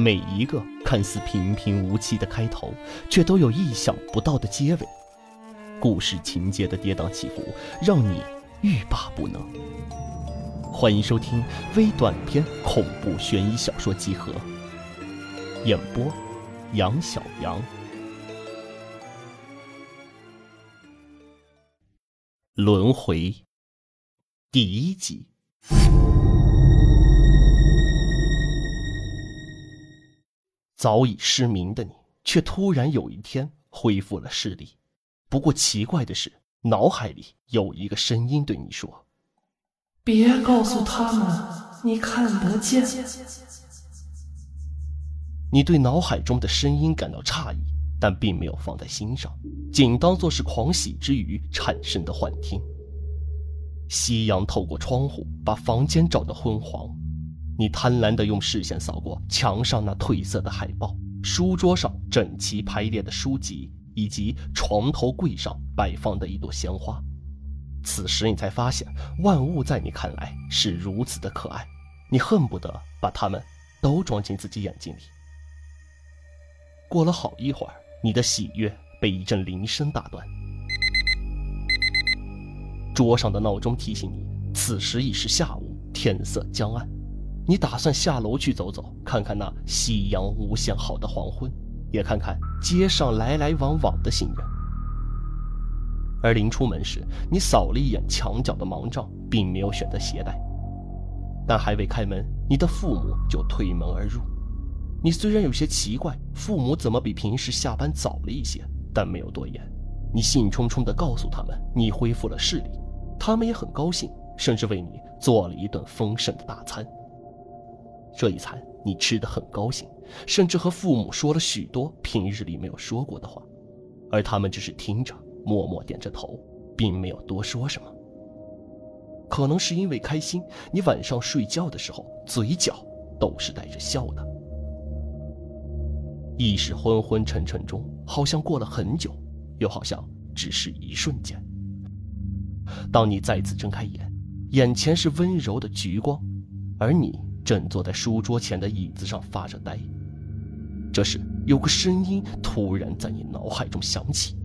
每一个看似平平无奇的开头，却都有意想不到的结尾。故事情节的跌宕起伏，让你欲罢不能。欢迎收听微短篇恐怖悬疑小说集合，演播：杨小杨。轮回，第一集。早已失明的你，却突然有一天恢复了视力。不过奇怪的是，脑海里有一个声音对你说：“别告诉他们你看得见。”你对脑海中的声音感到诧异，但并没有放在心上，仅当作是狂喜之余产生的幻听。夕阳透过窗户，把房间照得昏黄。你贪婪地用视线扫过墙上那褪色的海报、书桌上整齐排列的书籍，以及床头柜上摆放的一朵鲜花。此时你才发现，万物在你看来是如此的可爱，你恨不得把它们都装进自己眼睛里。过了好一会儿，你的喜悦被一阵铃声打断。桌上的闹钟提醒你，此时已是下午，天色将暗。你打算下楼去走走，看看那夕阳无限好的黄昏，也看看街上来来往往的行人。而临出门时，你扫了一眼墙角的盲杖，并没有选择携带。但还未开门，你的父母就推门而入。你虽然有些奇怪，父母怎么比平时下班早了一些，但没有多言。你兴冲冲地告诉他们你恢复了视力，他们也很高兴，甚至为你做了一顿丰盛的大餐。这一餐你吃得很高兴，甚至和父母说了许多平日里没有说过的话，而他们只是听着，默默点着头，并没有多说什么。可能是因为开心，你晚上睡觉的时候嘴角都是带着笑的。意识昏昏沉沉中，好像过了很久，又好像只是一瞬间。当你再次睁开眼，眼前是温柔的橘光，而你。正坐在书桌前的椅子上发着呆。这时，有个声音突然在你脑海中响起：“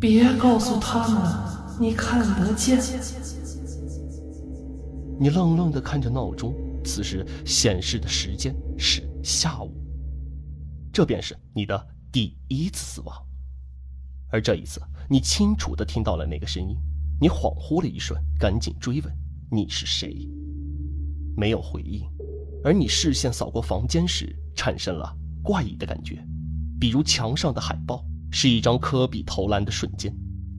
别告诉他们你看得见。”你愣愣地看着闹钟，此时显示的时间是下午。这便是你的第一次死亡。而这一次，你清楚地听到了那个声音。你恍惚了一瞬，赶紧追问：“你是谁？”没有回应。而你视线扫过房间时，产生了怪异的感觉，比如墙上的海报是一张科比投篮的瞬间，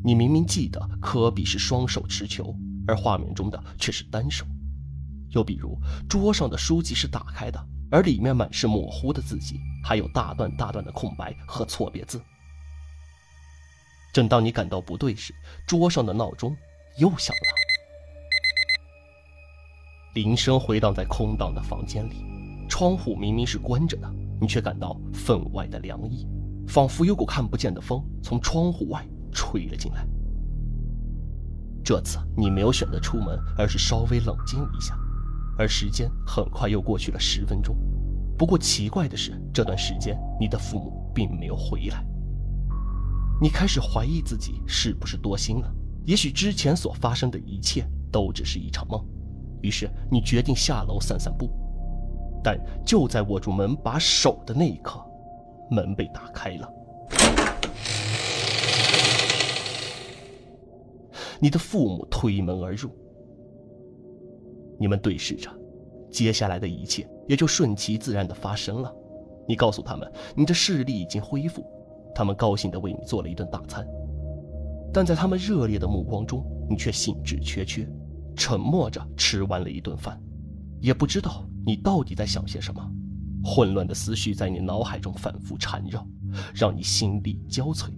你明明记得科比是双手持球，而画面中的却是单手；又比如桌上的书籍是打开的，而里面满是模糊的字迹，还有大段大段的空白和错别字。正当你感到不对时，桌上的闹钟又响了。铃声回荡在空荡的房间里，窗户明明是关着的，你却感到分外的凉意，仿佛有股看不见的风从窗户外吹了进来。这次你没有选择出门，而是稍微冷静一下，而时间很快又过去了十分钟。不过奇怪的是，这段时间你的父母并没有回来。你开始怀疑自己是不是多心了，也许之前所发生的一切都只是一场梦。于是你决定下楼散散步，但就在握住门把手的那一刻，门被打开了。你的父母推门而入，你们对视着，接下来的一切也就顺其自然的发生了。你告诉他们你的视力已经恢复，他们高兴的为你做了一顿大餐，但在他们热烈的目光中，你却兴致缺缺。沉默着吃完了一顿饭，也不知道你到底在想些什么。混乱的思绪在你脑海中反复缠绕，让你心力交瘁。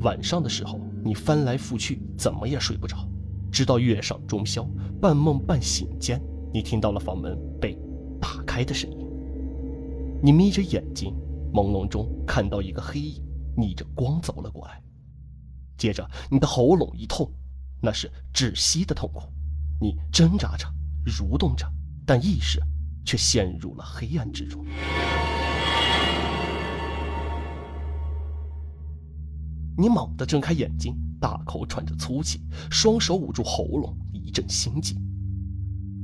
晚上的时候，你翻来覆去，怎么也睡不着，直到月上中宵，半梦半醒间，你听到了房门被打开的声音。你眯着眼睛，朦胧中看到一个黑影逆着光走了过来。接着，你的喉咙一痛，那是窒息的痛苦。你挣扎着，蠕动着，但意识却陷入了黑暗之中。你猛地睁开眼睛，大口喘着粗气，双手捂住喉咙，一阵心悸。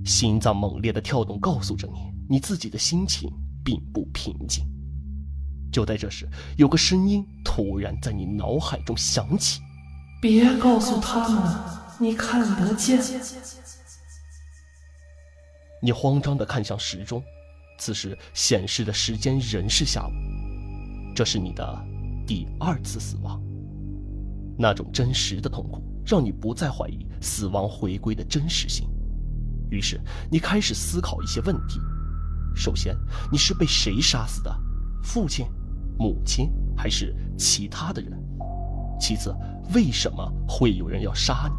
心脏猛烈的跳动告诉着你，你自己的心情并不平静。就在这时，有个声音突然在你脑海中响起：“别告诉他们，你看得见。”你慌张地看向时钟，此时显示的时间仍是下午。这是你的第二次死亡。那种真实的痛苦，让你不再怀疑死亡回归的真实性。于是，你开始思考一些问题：首先，你是被谁杀死的？父亲、母亲，还是其他的人？其次，为什么会有人要杀你？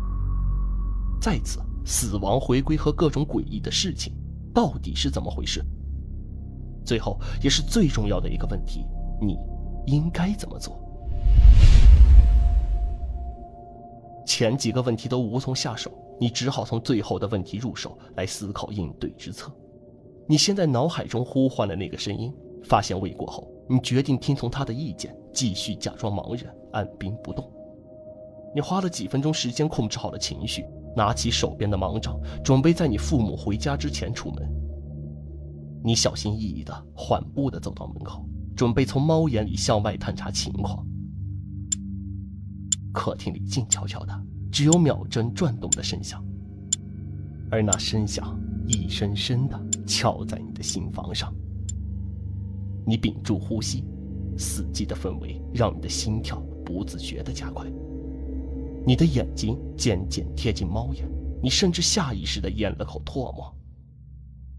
再次，死亡回归和各种诡异的事情，到底是怎么回事？最后，也是最重要的一个问题：你应该怎么做？前几个问题都无从下手，你只好从最后的问题入手来思考应对之策。你先在脑海中呼唤了那个声音，发现未果后，你决定听从他的意见，继续假装茫然，按兵不动。你花了几分钟时间控制好了情绪，拿起手边的盲杖，准备在你父母回家之前出门。你小心翼翼地、缓步地走到门口，准备从猫眼里向外探查情况。客厅里静悄悄的，只有秒针转动的声响，而那声响一声声的敲在你的心房上。你屏住呼吸，死寂的氛围让你的心跳不自觉的加快。你的眼睛渐渐贴近猫眼，你甚至下意识的咽了口唾沫。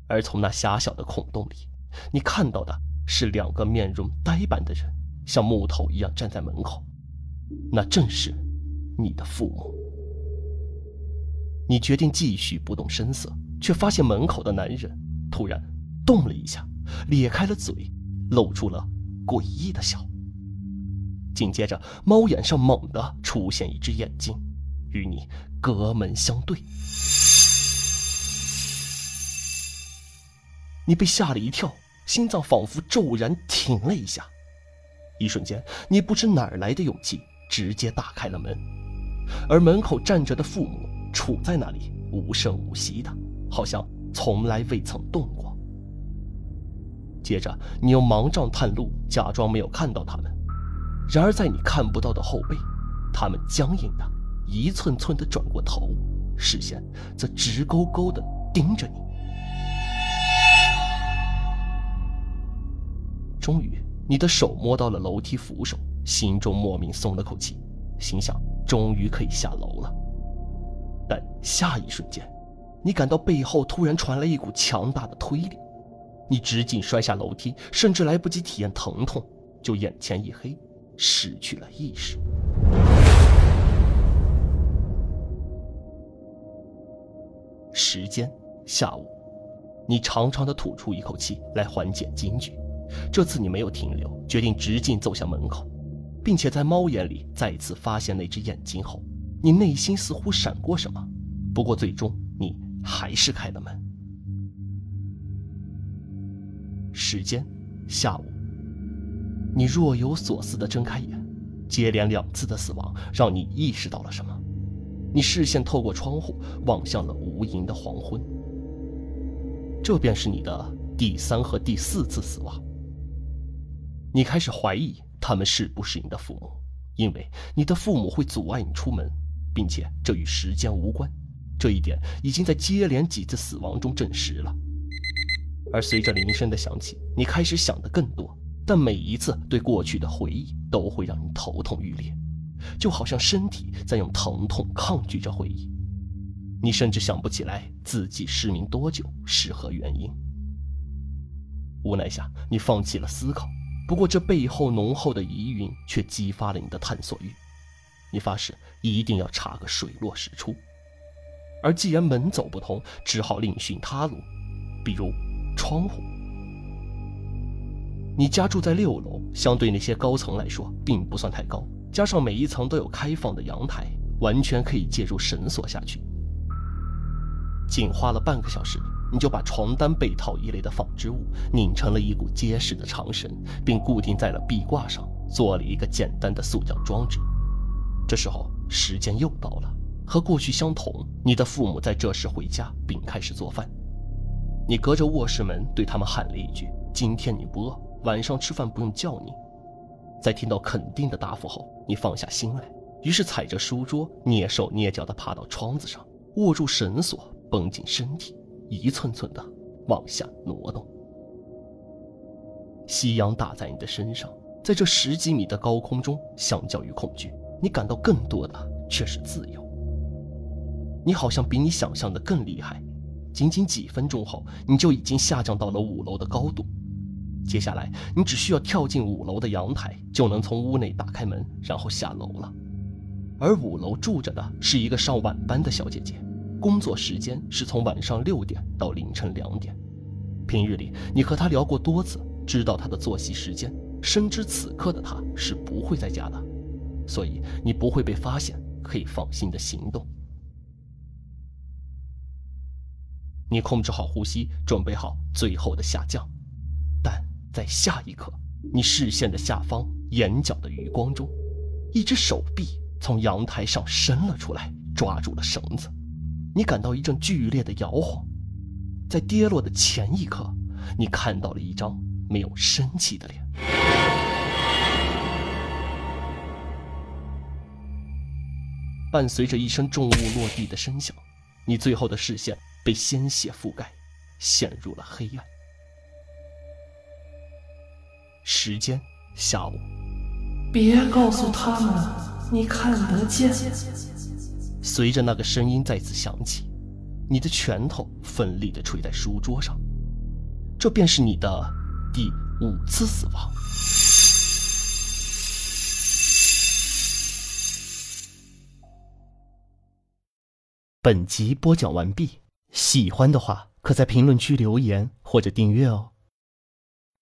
而从那狭小的孔洞里，你看到的是两个面容呆板的人，像木头一样站在门口。那正是你的父母。你决定继续不动声色，却发现门口的男人突然动了一下，咧开了嘴，露出了诡异的笑。紧接着，猫眼上猛地出现一只眼睛，与你隔门相对。你被吓了一跳，心脏仿佛骤然停了一下。一瞬间，你不知哪来的勇气。直接打开了门，而门口站着的父母杵在那里，无声无息的，好像从来未曾动过。接着，你用盲杖探路，假装没有看到他们。然而，在你看不到的后背，他们僵硬的一寸寸的转过头，视线则直勾勾的盯着你。终于，你的手摸到了楼梯扶手。心中莫名松了口气，心想终于可以下楼了。但下一瞬间，你感到背后突然传来一股强大的推力，你直径摔下楼梯，甚至来不及体验疼痛，就眼前一黑，失去了意识。时间下午，你长长的吐出一口气来缓解惊惧。这次你没有停留，决定直径走向门口。并且在猫眼里再次发现那只眼睛后，你内心似乎闪过什么。不过最终你还是开了门。时间下午，你若有所思地睁开眼，接连两次的死亡让你意识到了什么。你视线透过窗户望向了无垠的黄昏。这便是你的第三和第四次死亡。你开始怀疑。他们是不是你的父母？因为你的父母会阻碍你出门，并且这与时间无关。这一点已经在接连几次死亡中证实了。而随着铃声的响起，你开始想的更多，但每一次对过去的回忆都会让你头痛欲裂，就好像身体在用疼痛抗拒着回忆。你甚至想不起来自己失明多久，是何原因。无奈下，你放弃了思考。不过，这背后浓厚的疑云却激发了你的探索欲。你发誓一定要查个水落石出。而既然门走不通，只好另寻他路，比如窗户。你家住在六楼，相对那些高层来说，并不算太高。加上每一层都有开放的阳台，完全可以借助绳索下去。仅花了半个小时，你就把床单、被套一类的纺织物拧成了一股结实的长绳，并固定在了壁挂上，做了一个简单的塑胶装置。这时候时间又到了，和过去相同，你的父母在这时回家并开始做饭。你隔着卧室门对他们喊了一句：“今天你不饿，晚上吃饭不用叫你。”在听到肯定的答复后，你放下心来，于是踩着书桌，蹑手蹑脚地爬到窗子上，握住绳索，绷紧身体，一寸寸地往下挪动。夕阳打在你的身上，在这十几米的高空中，相较于恐惧，你感到更多的却是自由。你好像比你想象的更厉害，仅仅几分钟后，你就已经下降到了五楼的高度。接下来，你只需要跳进五楼的阳台，就能从屋内打开门，然后下楼了。而五楼住着的是一个上晚班的小姐姐，工作时间是从晚上六点到凌晨两点。平日里，你和她聊过多次，知道她的作息时间，深知此刻的她是不会在家的，所以你不会被发现，可以放心的行动。你控制好呼吸，准备好最后的下降。在下一刻，你视线的下方，眼角的余光中，一只手臂从阳台上伸了出来，抓住了绳子。你感到一阵剧烈的摇晃，在跌落的前一刻，你看到了一张没有生气的脸。伴随着一声重物落地的声响，你最后的视线被鲜血覆盖，陷入了黑暗。时间下午，别告诉他们你看得见。随着那个声音再次响起，你的拳头奋力地捶在书桌上，这便是你的第五次死亡。本集播讲完毕，喜欢的话可在评论区留言或者订阅哦。